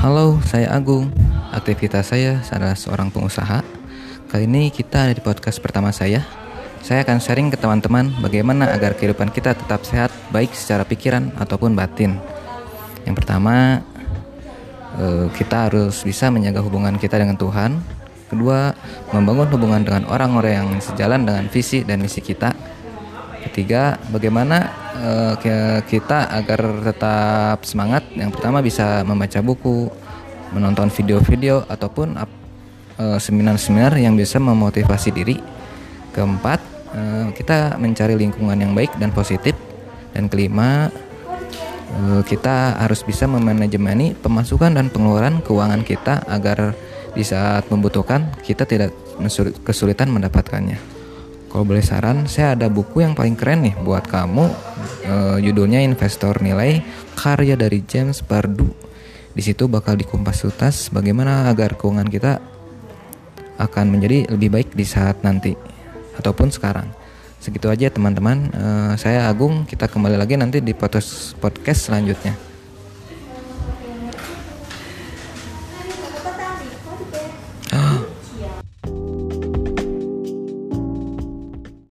Halo, saya Agung. Aktivitas saya adalah seorang pengusaha. Kali ini kita ada di podcast pertama saya. Saya akan sharing ke teman-teman bagaimana agar kehidupan kita tetap sehat, baik secara pikiran ataupun batin. Yang pertama, eh, kita harus bisa menjaga hubungan kita dengan Tuhan. Kedua, membangun hubungan dengan orang-orang yang sejalan dengan visi dan misi kita. Ketiga, bagaimana uh, kita agar tetap semangat? Yang pertama bisa membaca buku menonton video-video ataupun uh, seminar-seminar yang bisa memotivasi diri. Keempat uh, kita mencari lingkungan yang baik dan positif. Dan kelima kita harus bisa memanajemeni pemasukan dan pengeluaran keuangan kita agar di saat membutuhkan. Kita tidak kesulitan mendapatkannya. Kalau boleh saran, saya ada buku yang paling keren nih buat kamu. E, judulnya Investor Nilai, karya dari James Pardue. Di situ bakal dikumpas tuntas bagaimana agar keuangan kita akan menjadi lebih baik di saat nanti ataupun sekarang. Segitu aja teman-teman. E, saya Agung. Kita kembali lagi nanti di podcast selanjutnya.